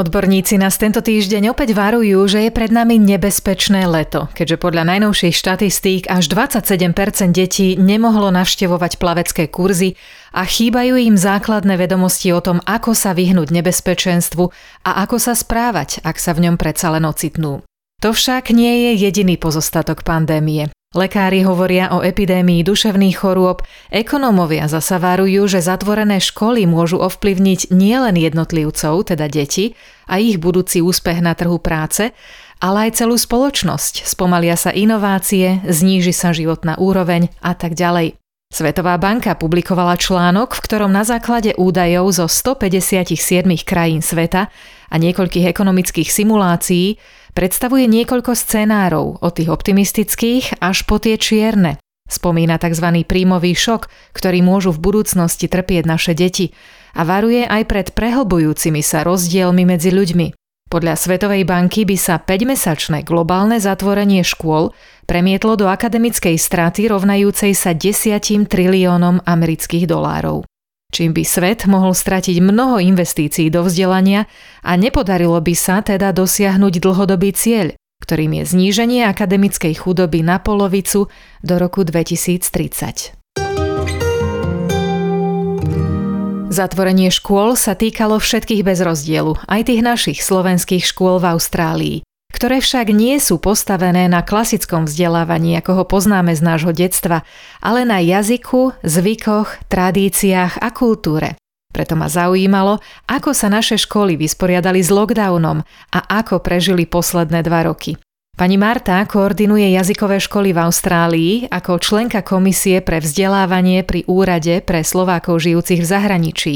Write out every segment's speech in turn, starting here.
Odborníci nás tento týždeň opäť varujú, že je pred nami nebezpečné leto, keďže podľa najnovších štatistík až 27% detí nemohlo navštevovať plavecké kurzy a chýbajú im základné vedomosti o tom, ako sa vyhnúť nebezpečenstvu a ako sa správať, ak sa v ňom predsa len ocitnú. To však nie je jediný pozostatok pandémie. Lekári hovoria o epidémii duševných chorôb, ekonómovia zasa varujú, že zatvorené školy môžu ovplyvniť nielen jednotlivcov, teda deti, a ich budúci úspech na trhu práce, ale aj celú spoločnosť. Spomalia sa inovácie, zníži sa životná úroveň a tak ďalej. Svetová banka publikovala článok, v ktorom na základe údajov zo 157 krajín sveta a niekoľkých ekonomických simulácií predstavuje niekoľko scenárov od tých optimistických až po tie čierne. Spomína tzv. príjmový šok, ktorý môžu v budúcnosti trpieť naše deti a varuje aj pred prehlbujúcimi sa rozdielmi medzi ľuďmi. Podľa Svetovej banky by sa 5-mesačné globálne zatvorenie škôl premietlo do akademickej straty rovnajúcej sa 10 triliónom amerických dolárov. Čím by svet mohol stratiť mnoho investícií do vzdelania a nepodarilo by sa teda dosiahnuť dlhodobý cieľ, ktorým je zníženie akademickej chudoby na polovicu do roku 2030. Zatvorenie škôl sa týkalo všetkých bez rozdielu, aj tých našich slovenských škôl v Austrálii, ktoré však nie sú postavené na klasickom vzdelávaní, ako ho poznáme z nášho detstva, ale na jazyku, zvykoch, tradíciách a kultúre. Preto ma zaujímalo, ako sa naše školy vysporiadali s lockdownom a ako prežili posledné dva roky. Pani Marta koordinuje jazykové školy v Austrálii ako členka komisie pre vzdelávanie pri Úrade pre Slovákov žijúcich v zahraničí.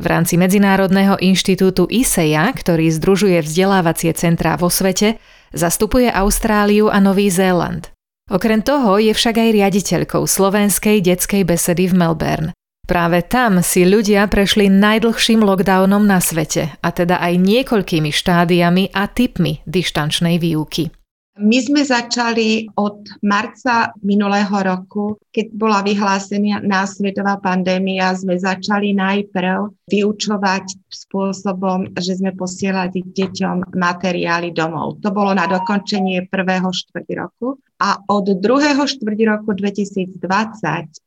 V rámci Medzinárodného inštitútu ISEA, ktorý združuje vzdelávacie centrá vo svete, zastupuje Austráliu a Nový Zéland. Okrem toho je však aj riaditeľkou slovenskej detskej besedy v Melbourne. Práve tam si ľudia prešli najdlhším lockdownom na svete, a teda aj niekoľkými štádiami a typmi dištančnej výuky. My sme začali od marca minulého roku, keď bola vyhlásená svetová pandémia, sme začali najprv vyučovať spôsobom, že sme posielali deťom materiály domov. To bolo na dokončenie prvého štvrť roku. A od druhého štvrť roku 2020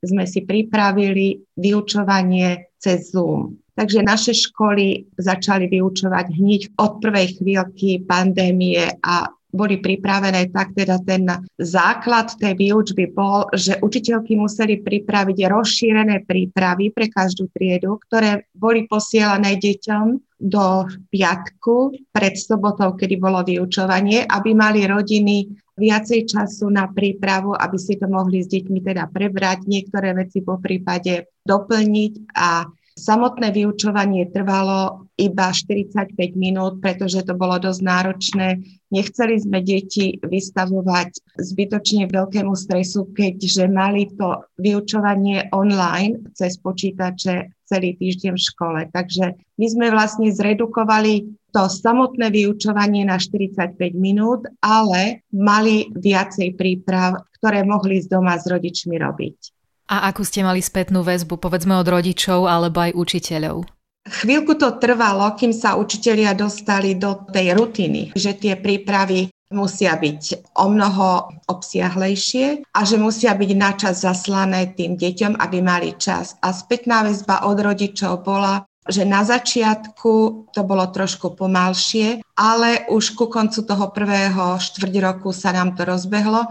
sme si pripravili vyučovanie cez Zoom. Takže naše školy začali vyučovať hneď od prvej chvíľky pandémie a boli pripravené, tak teda ten základ tej výučby bol, že učiteľky museli pripraviť rozšírené prípravy pre každú triedu, ktoré boli posielané deťom do piatku pred sobotou, kedy bolo vyučovanie, aby mali rodiny viacej času na prípravu, aby si to mohli s deťmi teda prebrať, niektoré veci po prípade doplniť. A Samotné vyučovanie trvalo iba 45 minút, pretože to bolo dosť náročné. Nechceli sme deti vystavovať zbytočne veľkému stresu, keďže mali to vyučovanie online cez počítače celý týždeň v škole. Takže my sme vlastne zredukovali to samotné vyučovanie na 45 minút, ale mali viacej príprav, ktoré mohli z doma s rodičmi robiť. A akú ste mali spätnú väzbu, povedzme od rodičov alebo aj učiteľov? Chvíľku to trvalo, kým sa učitelia dostali do tej rutiny, že tie prípravy musia byť o mnoho obsiahlejšie a že musia byť načas zaslané tým deťom, aby mali čas. A spätná väzba od rodičov bola, že na začiatku to bolo trošku pomalšie, ale už ku koncu toho prvého štvrť roku sa nám to rozbehlo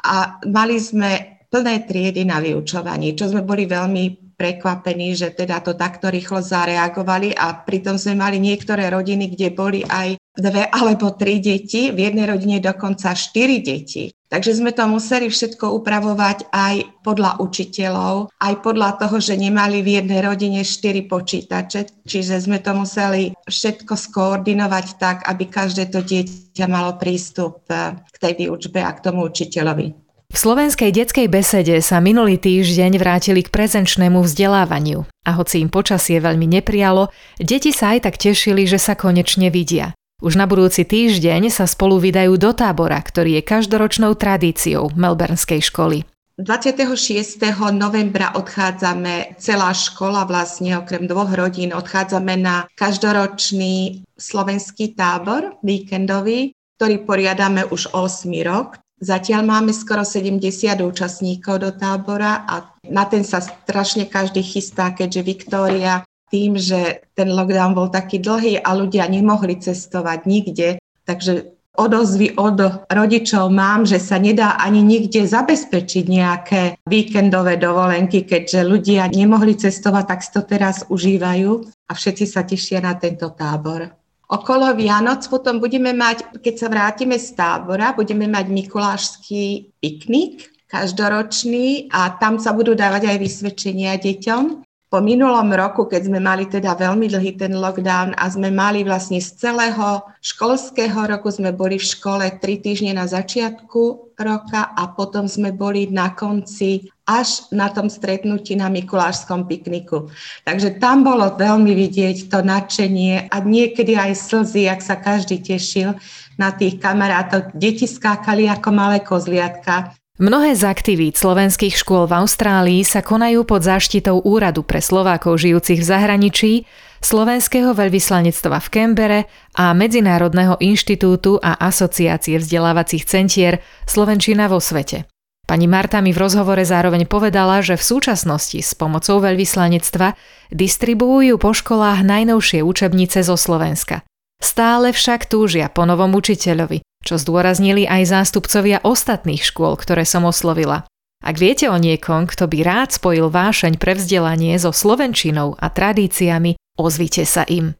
a mali sme plné triedy na vyučovanie, čo sme boli veľmi prekvapení, že teda to takto rýchlo zareagovali a pritom sme mali niektoré rodiny, kde boli aj dve alebo tri deti, v jednej rodine dokonca štyri deti. Takže sme to museli všetko upravovať aj podľa učiteľov, aj podľa toho, že nemali v jednej rodine štyri počítače, čiže sme to museli všetko skoordinovať tak, aby každé to dieťa malo prístup k tej výučbe a k tomu učiteľovi. V slovenskej detskej besede sa minulý týždeň vrátili k prezenčnému vzdelávaniu a hoci im počasie veľmi neprialo, deti sa aj tak tešili, že sa konečne vidia. Už na budúci týždeň sa spolu vydajú do tábora, ktorý je každoročnou tradíciou Melbourneskej školy. 26. novembra odchádzame, celá škola vlastne okrem dvoch rodín, odchádzame na každoročný slovenský tábor víkendový, ktorý poriadame už 8 rok. Zatiaľ máme skoro 70 účastníkov do tábora a na ten sa strašne každý chystá, keďže Viktória tým, že ten lockdown bol taký dlhý a ľudia nemohli cestovať nikde, takže odozvy od rodičov mám, že sa nedá ani nikde zabezpečiť nejaké víkendové dovolenky, keďže ľudia nemohli cestovať, tak si to teraz užívajú a všetci sa tešia na tento tábor. Okolo Vianoc potom budeme mať, keď sa vrátime z tábora, budeme mať mikulášský piknik každoročný a tam sa budú dávať aj vysvedčenia deťom. Po minulom roku, keď sme mali teda veľmi dlhý ten lockdown a sme mali vlastne z celého školského roku, sme boli v škole tri týždne na začiatku roka a potom sme boli na konci až na tom stretnutí na Mikulášskom pikniku. Takže tam bolo veľmi vidieť to nadšenie a niekedy aj slzy, ak sa každý tešil na tých kamarátov. Deti skákali ako malé kozliatka Mnohé z aktivít slovenských škôl v Austrálii sa konajú pod záštitou Úradu pre Slovákov žijúcich v zahraničí, Slovenského veľvyslanectva v Kembere a Medzinárodného inštitútu a asociácie vzdelávacích centier Slovenčina vo svete. Pani Marta mi v rozhovore zároveň povedala, že v súčasnosti s pomocou veľvyslanectva distribuujú po školách najnovšie učebnice zo Slovenska. Stále však túžia po novom učiteľovi, čo zdôraznili aj zástupcovia ostatných škôl, ktoré som oslovila. Ak viete o niekom, kto by rád spojil vášeň pre vzdelanie so slovenčinou a tradíciami, ozvite sa im.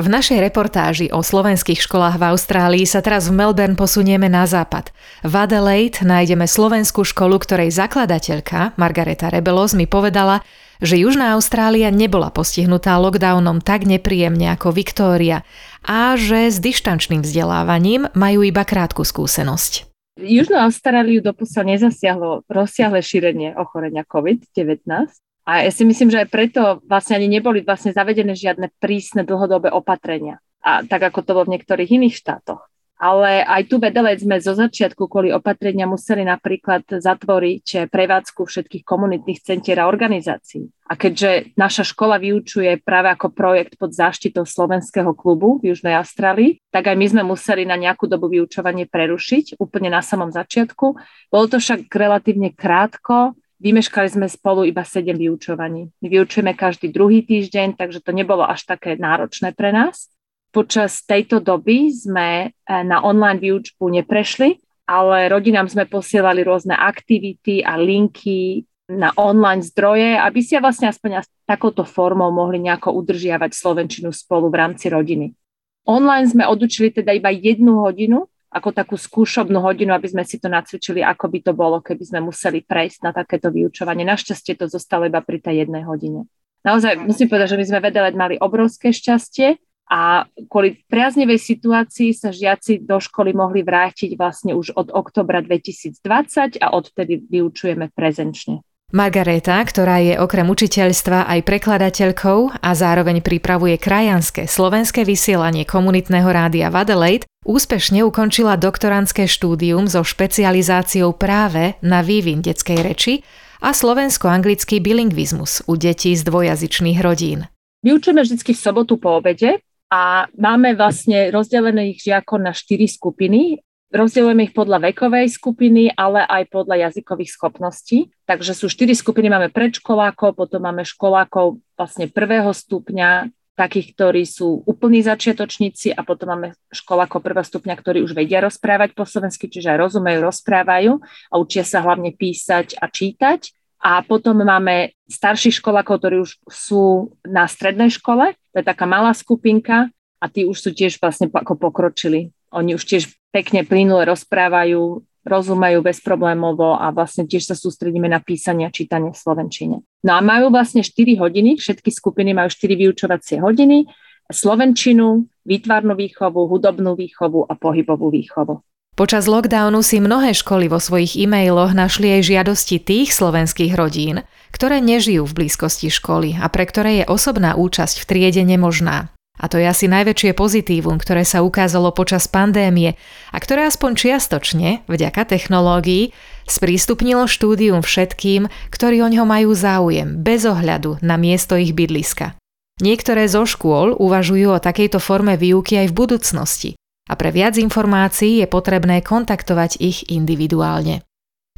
V našej reportáži o slovenských školách v Austrálii sa teraz v Melbourne posunieme na západ. V Adelaide nájdeme slovenskú školu, ktorej zakladateľka Margareta Rebelos mi povedala, že Južná Austrália nebola postihnutá lockdownom tak nepríjemne ako Viktória a že s dištančným vzdelávaním majú iba krátku skúsenosť. Južnú Austráliu doposiaľ nezasiahlo rozsiahle šírenie ochorenia COVID-19 a ja si myslím, že aj preto vlastne ani neboli vlastne zavedené žiadne prísne dlhodobé opatrenia. A tak ako to bolo v niektorých iných štátoch. Ale aj tu vedelec sme zo začiatku kvôli opatrenia museli napríklad zatvoriť prevádzku všetkých komunitných centier a organizácií. A keďže naša škola vyučuje práve ako projekt pod záštitou slovenského klubu v Južnej Austrálii, tak aj my sme museli na nejakú dobu vyučovanie prerušiť úplne na samom začiatku. Bolo to však relatívne krátko, Vymeškali sme spolu iba 7 vyučovaní. Vyučujeme každý druhý týždeň, takže to nebolo až také náročné pre nás. Počas tejto doby sme eh, na online výučbu neprešli, ale rodinám sme posielali rôzne aktivity a linky na online zdroje, aby si vlastne aspoň takouto formou mohli nejako udržiavať Slovenčinu spolu v rámci rodiny. Online sme odučili teda iba jednu hodinu, ako takú skúšobnú hodinu, aby sme si to nacvičili, ako by to bolo, keby sme museli prejsť na takéto vyučovanie. Našťastie to zostalo iba pri tej jednej hodine. Naozaj musím povedať, že my sme vedeli, mali obrovské šťastie, a kvôli priaznivej situácii sa žiaci do školy mohli vrátiť vlastne už od oktobra 2020 a odtedy vyučujeme prezenčne. Margareta, ktorá je okrem učiteľstva aj prekladateľkou a zároveň pripravuje krajanské slovenské vysielanie komunitného rádia Adelaide, úspešne ukončila doktorantské štúdium so špecializáciou práve na vývin detskej reči a slovensko-anglický bilingvizmus u detí z dvojazyčných rodín. Vyučujeme vždy v sobotu po obede a máme vlastne rozdelené ich žiakov na štyri skupiny. Rozdeľujeme ich podľa vekovej skupiny, ale aj podľa jazykových schopností. Takže sú štyri skupiny, máme predškolákov, potom máme školákov vlastne prvého stupňa, takých, ktorí sú úplní začiatočníci a potom máme školákov prvého stupňa, ktorí už vedia rozprávať po slovensky, čiže aj rozumejú, rozprávajú a učia sa hlavne písať a čítať. A potom máme starších školákov, ktorí už sú na strednej škole, to je taká malá skupinka a tí už sú tiež vlastne ako pokročili. Oni už tiež pekne plynule rozprávajú, rozumejú bezproblémovo a vlastne tiež sa sústredíme na písanie a čítanie v Slovenčine. No a majú vlastne 4 hodiny, všetky skupiny majú 4 vyučovacie hodiny, Slovenčinu, výtvarnú výchovu, hudobnú výchovu a pohybovú výchovu. Počas lockdownu si mnohé školy vo svojich e-mailoch našli aj žiadosti tých slovenských rodín, ktoré nežijú v blízkosti školy a pre ktoré je osobná účasť v triede nemožná. A to je asi najväčšie pozitívum, ktoré sa ukázalo počas pandémie a ktoré aspoň čiastočne, vďaka technológií, sprístupnilo štúdium všetkým, ktorí o ňo majú záujem, bez ohľadu na miesto ich bydliska. Niektoré zo škôl uvažujú o takejto forme výuky aj v budúcnosti a pre viac informácií je potrebné kontaktovať ich individuálne.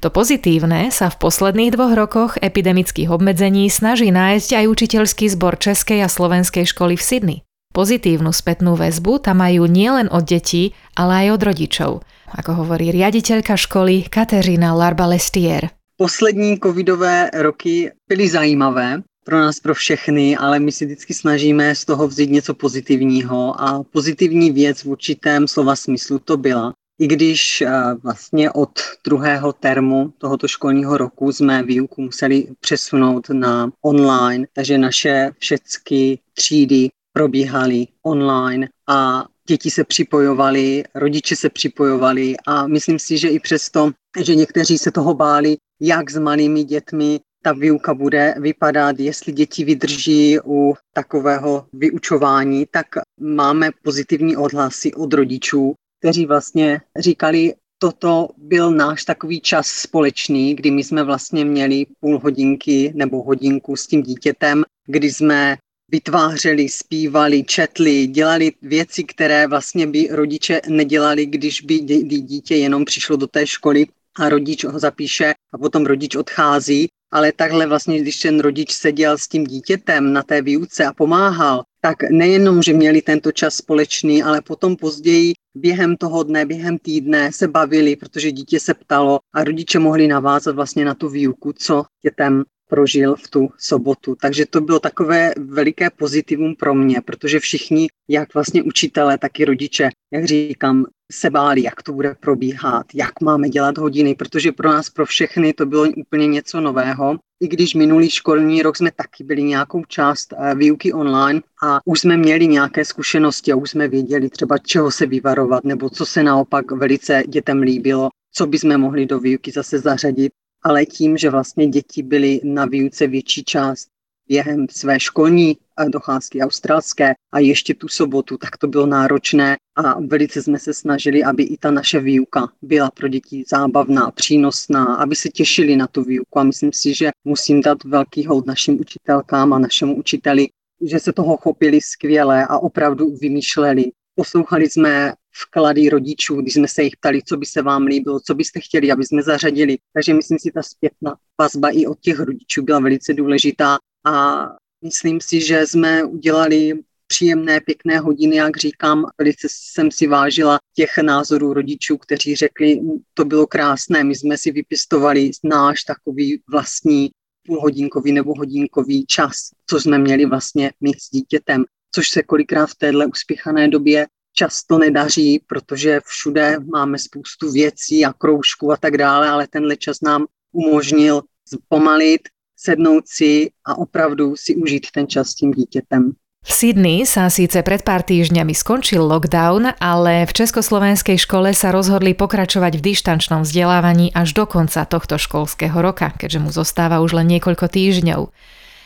To pozitívne sa v posledných dvoch rokoch epidemických obmedzení snaží nájsť aj učiteľský zbor Českej a Slovenskej školy v Sydney. Pozitívnu spätnú väzbu tam majú nielen od detí, ale aj od rodičov, ako hovorí riaditeľka školy Kateřina Larbalestier. Poslední covidové roky byly zajímavé pro nás, pro všechny, ale my si vždycky snažíme z toho vzít něco pozitivního a pozitivní věc v určitém slova smyslu to byla. I když eh, vlastně od druhého termu tohoto školního roku jsme výuku museli přesunout na online, takže naše všechny třídy probíhaly online a děti se připojovali, rodiče se připojovali a myslím si, že i přesto, že někteří se toho báli, jak s malými dětmi ta výuka bude vypadat, jestli děti vydrží u takového vyučování, tak máme pozitivní odhlasy od rodičů, kteří vlastně říkali, toto byl náš takový čas společný, kdy my jsme vlastně měli půl hodinky nebo hodinku s tím dítětem, kdy jsme vytvářeli, zpívali, četli, dělali věci, které vlastně by rodiče nedělali, když by dítě jenom přišlo do té školy a rodič ho zapíše a potom rodič odchází. Ale takhle vlastně, když ten rodič seděl s tím dítětem na té výuce a pomáhal, tak nejenom, že měli tento čas společný, ale potom později během toho dne, během týdne se bavili, protože dítě se ptalo a rodiče mohli navázat vlastně na tu výuku, co dětem prožil v tu sobotu. Takže to bylo takové veliké pozitivum pro mě, protože všichni, jak vlastně učitelé, tak i rodiče, jak říkám, se báli, jak to bude probíhat, jak máme dělat hodiny, protože pro nás, pro všechny to bylo úplně něco nového. I když minulý školní rok jsme taky byli nějakou část eh, výuky online a už jsme měli nějaké zkušenosti a už jsme věděli třeba čeho se vyvarovat nebo co se naopak velice dětem líbilo, co bychom mohli do výuky zase zařadit ale tím, že vlastně děti byly na výuce větší část během své školní eh, docházky australské a ještě tu sobotu, tak to bylo náročné a velice jsme se snažili, aby i ta naše výuka byla pro děti zábavná, přínosná, aby se těšili na tu výuku a myslím si, že musím dát velký hold našim učitelkám a našemu učiteli, že se toho chopili skvěle a opravdu vymýšleli. Poslouchali jsme vklady rodičů, když jsme se jich ptali, co by se vám líbilo, co byste chtěli, aby jsme zařadili. Takže myslím si, ta zpětná vazba i od těch rodičů byla velice důležitá. A myslím si, že jsme udělali příjemné, pěkné hodiny, jak říkám, velice jsem si vážila těch názorů rodičů, kteří řekli, to bylo krásné, my jsme si vypistovali náš takový vlastní půlhodinkový nebo hodinkový čas, co jsme měli vlastně mít s dítětem, což se kolikrát v téhle uspěchané době často nedaří, protože všude máme spoustu věcí a kroužků a tak dále, ale tenhle čas nám umožnil zpomalit, sednout si a opravdu si užít ten čas s tím dítětem. V Sydney sa síce pred pár týždňami skončil lockdown, ale v Československej škole sa rozhodli pokračovať v dištančnom vzdelávaní až do konca tohto školského roka, keďže mu zostáva už len niekoľko týždňov.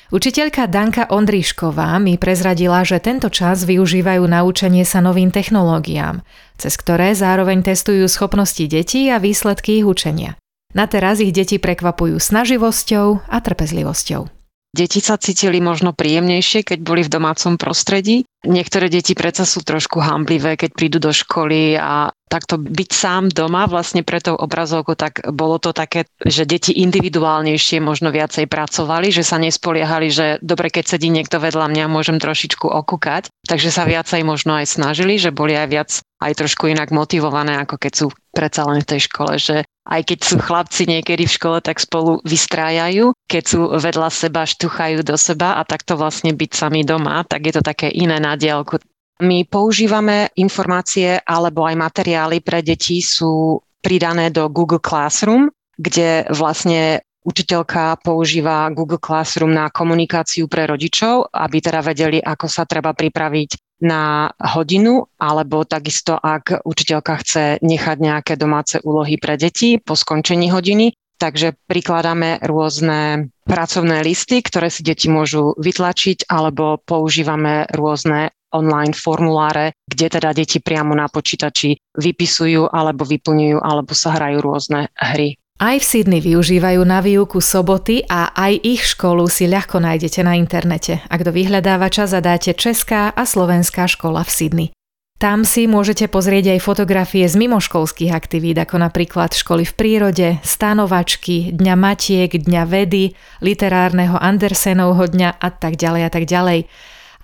Učiteľka Danka Ondríšková mi prezradila, že tento čas využívajú na učenie sa novým technológiám, cez ktoré zároveň testujú schopnosti detí a výsledky ich učenia. Na teraz ich deti prekvapujú snaživosťou a trpezlivosťou. Deti sa cítili možno príjemnejšie, keď boli v domácom prostredí. Niektoré deti predsa sú trošku hamblivé, keď prídu do školy a takto byť sám doma vlastne pre tou obrazovku, tak bolo to také, že deti individuálnejšie možno viacej pracovali, že sa nespoliehali, že dobre, keď sedí niekto vedľa mňa, môžem trošičku okúkať. Takže sa viacej možno aj snažili, že boli aj viac aj trošku inak motivované, ako keď sú predsa len v tej škole, že aj keď sú chlapci niekedy v škole, tak spolu vystrájajú, keď sú vedľa seba, štuchajú do seba a takto vlastne byť sami doma, tak je to také iné na diálku. My používame informácie alebo aj materiály pre deti sú pridané do Google Classroom, kde vlastne učiteľka používa Google Classroom na komunikáciu pre rodičov, aby teda vedeli, ako sa treba pripraviť na hodinu, alebo takisto ak učiteľka chce nechať nejaké domáce úlohy pre deti po skončení hodiny, takže prikladáme rôzne pracovné listy, ktoré si deti môžu vytlačiť, alebo používame rôzne online formuláre, kde teda deti priamo na počítači vypisujú alebo vyplňujú alebo sa hrajú rôzne hry. Aj v Sydney využívajú na výuku soboty a aj ich školu si ľahko nájdete na internete. Ak do vyhľadávača zadáte Česká a Slovenská škola v Sydney. Tam si môžete pozrieť aj fotografie z mimoškolských aktivít, ako napríklad školy v prírode, stanovačky, Dňa Matiek, Dňa vedy, literárneho Andersenovho dňa a tak ďalej a tak ďalej.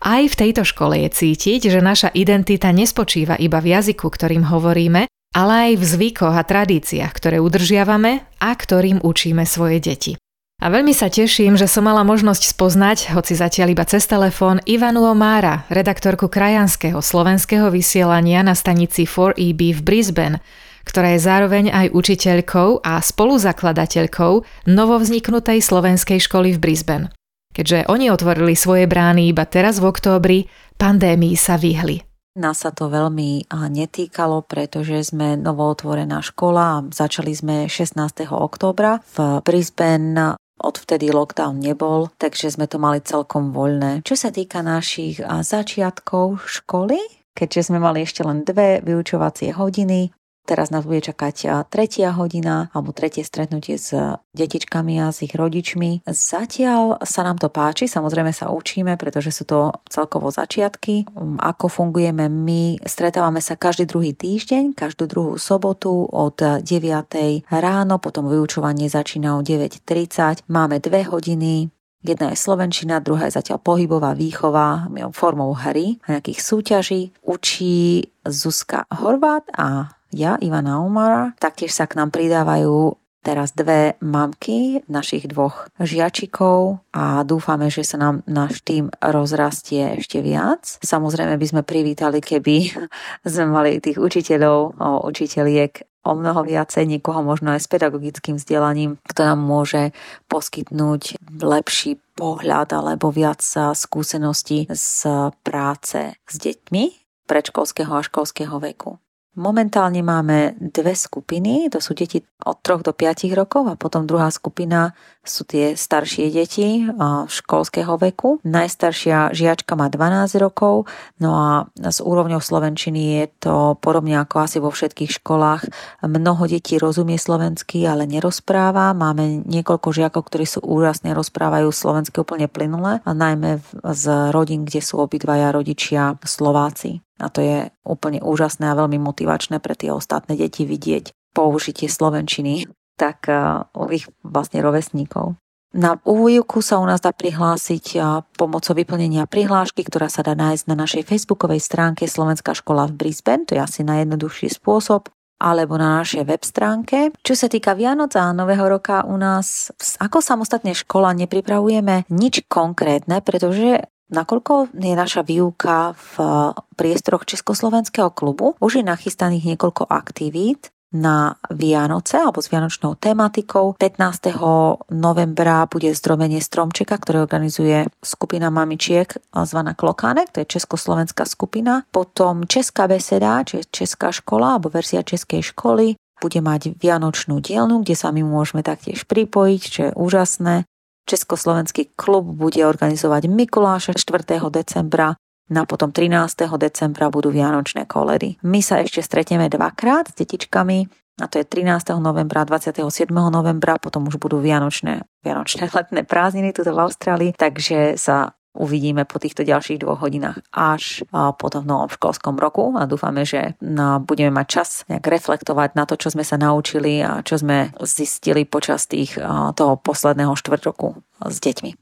Aj v tejto škole je cítiť, že naša identita nespočíva iba v jazyku, ktorým hovoríme, ale aj v zvykoch a tradíciách, ktoré udržiavame a ktorým učíme svoje deti. A veľmi sa teším, že som mala možnosť spoznať, hoci zatiaľ iba cez telefón, Ivanu Omára, redaktorku krajanského slovenského vysielania na stanici 4EB v Brisbane, ktorá je zároveň aj učiteľkou a spoluzakladateľkou novovzniknutej slovenskej školy v Brisbane. Keďže oni otvorili svoje brány iba teraz v októbri, pandémii sa vyhli. Nás sa to veľmi netýkalo, pretože sme novootvorená škola a začali sme 16. októbra. V Brisbane odvtedy lockdown nebol, takže sme to mali celkom voľné. Čo sa týka našich začiatkov školy, keďže sme mali ešte len dve vyučovacie hodiny, Teraz nás bude čakať tretia hodina alebo tretie stretnutie s detičkami a s ich rodičmi. Zatiaľ sa nám to páči, samozrejme sa učíme, pretože sú to celkovo začiatky. Um, ako fungujeme my? Stretávame sa každý druhý týždeň, každú druhú sobotu od 9. ráno, potom vyučovanie začína o 9.30. Máme dve hodiny, Jedna je slovenčina, druhá je zatiaľ pohybová výchova formou hry a nejakých súťaží. Učí Zuzka Horvát a ja, Ivana Umara. Taktiež sa k nám pridávajú teraz dve mamky našich dvoch žiačikov a dúfame, že sa nám náš tým rozrastie ešte viac. Samozrejme by sme privítali, keby sme mali tých učiteľov, učiteľiek o mnoho viacej, niekoho možno aj s pedagogickým vzdelaním, kto nám môže poskytnúť lepší pohľad alebo viac skúseností z práce s deťmi predškolského a školského veku. Momentálne máme dve skupiny, to sú deti od 3 do 5 rokov a potom druhá skupina sú tie staršie deti školského veku. Najstaršia žiačka má 12 rokov, no a s úrovňou slovenčiny je to podobne ako asi vo všetkých školách. Mnoho detí rozumie slovensky, ale nerozpráva. Máme niekoľko žiakov, ktorí sú úžasne, rozprávajú slovensky úplne plynule, a najmä z rodín, kde sú obidvaja rodičia Slováci. A to je úplne úžasné a veľmi motivačné pre tie ostatné deti vidieť použitie slovenčiny tak uh, u ich vlastne rovesníkov. Na úvojku sa u nás dá prihlásiť pomocou vyplnenia prihlášky, ktorá sa dá nájsť na našej facebookovej stránke Slovenská škola v Brisbane, to je asi najjednoduchší spôsob, alebo na našej web stránke. Čo sa týka Vianoc a Nového roka u nás ako samostatne škola nepripravujeme nič konkrétne, pretože nakoľko je naša výuka v priestoroch Československého klubu, už je nachystaných niekoľko aktivít, na Vianoce alebo s vianočnou tematikou. 15. novembra bude zdromenie stromčeka, ktoré organizuje skupina mamičiek zvaná Klokánek, to je československá skupina. Potom Česká beseda, čiže Česká škola alebo verzia Českej školy bude mať vianočnú dielnu, kde sa my môžeme taktiež pripojiť, čo je úžasné. Československý klub bude organizovať Mikuláša 4. decembra, na potom 13. decembra budú Vianočné koledy. My sa ešte stretieme dvakrát s detičkami, a to je 13. novembra, 27. novembra, potom už budú Vianočné, Vianočné letné prázdniny tu v Austrálii, takže sa uvidíme po týchto ďalších dvoch hodinách až potom v novom školskom roku a dúfame, že budeme mať čas nejak reflektovať na to, čo sme sa naučili a čo sme zistili počas tých, toho posledného štvrť roku s deťmi.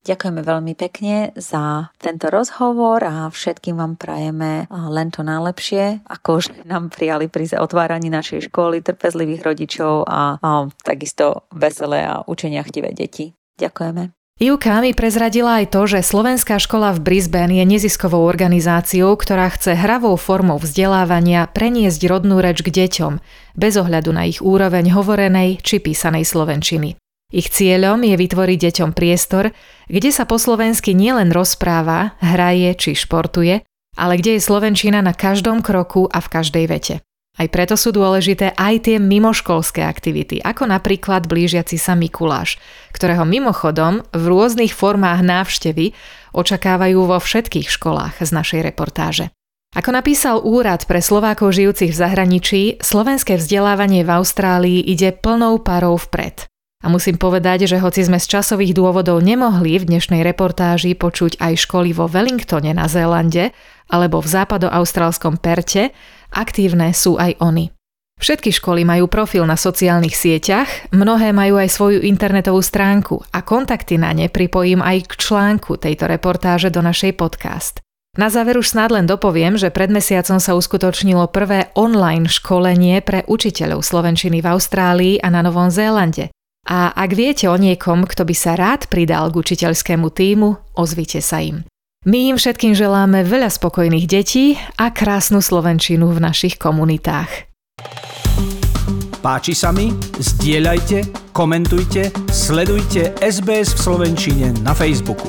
Ďakujeme veľmi pekne za tento rozhovor a všetkým vám prajeme len to najlepšie, ako že nám prijali pri otváraní našej školy, trpezlivých rodičov a, a takisto veselé a učenia chtivé deti. Ďakujeme. Ivka mi prezradila aj to, že Slovenská škola v Brisbane je neziskovou organizáciou, ktorá chce hravou formou vzdelávania preniesť rodnú reč k deťom, bez ohľadu na ich úroveň hovorenej či písanej slovenčiny. Ich cieľom je vytvoriť deťom priestor, kde sa po slovensky nielen rozpráva, hraje či športuje, ale kde je slovenčina na každom kroku a v každej vete. Aj preto sú dôležité aj tie mimoškolské aktivity, ako napríklad blížiaci sa Mikuláš, ktorého mimochodom v rôznych formách návštevy očakávajú vo všetkých školách z našej reportáže. Ako napísal Úrad pre Slovákov žijúcich v zahraničí, slovenské vzdelávanie v Austrálii ide plnou parou vpred. A musím povedať, že hoci sme z časových dôvodov nemohli v dnešnej reportáži počuť aj školy vo Wellingtone na Zélande alebo v západoaustrálskom Perte, Aktívne sú aj oni. Všetky školy majú profil na sociálnych sieťach, mnohé majú aj svoju internetovú stránku a kontakty na ne pripojím aj k článku tejto reportáže do našej podcast. Na záver už snad len dopoviem, že pred mesiacom sa uskutočnilo prvé online školenie pre učiteľov slovenčiny v Austrálii a na Novom Zélande. A ak viete o niekom, kto by sa rád pridal k učiteľskému týmu, ozvite sa im. My im všetkým želáme veľa spokojných detí a krásnu slovenčinu v našich komunitách. Páči sa mi? Zdieľajte, komentujte, sledujte SBS v Slovenčine na Facebooku.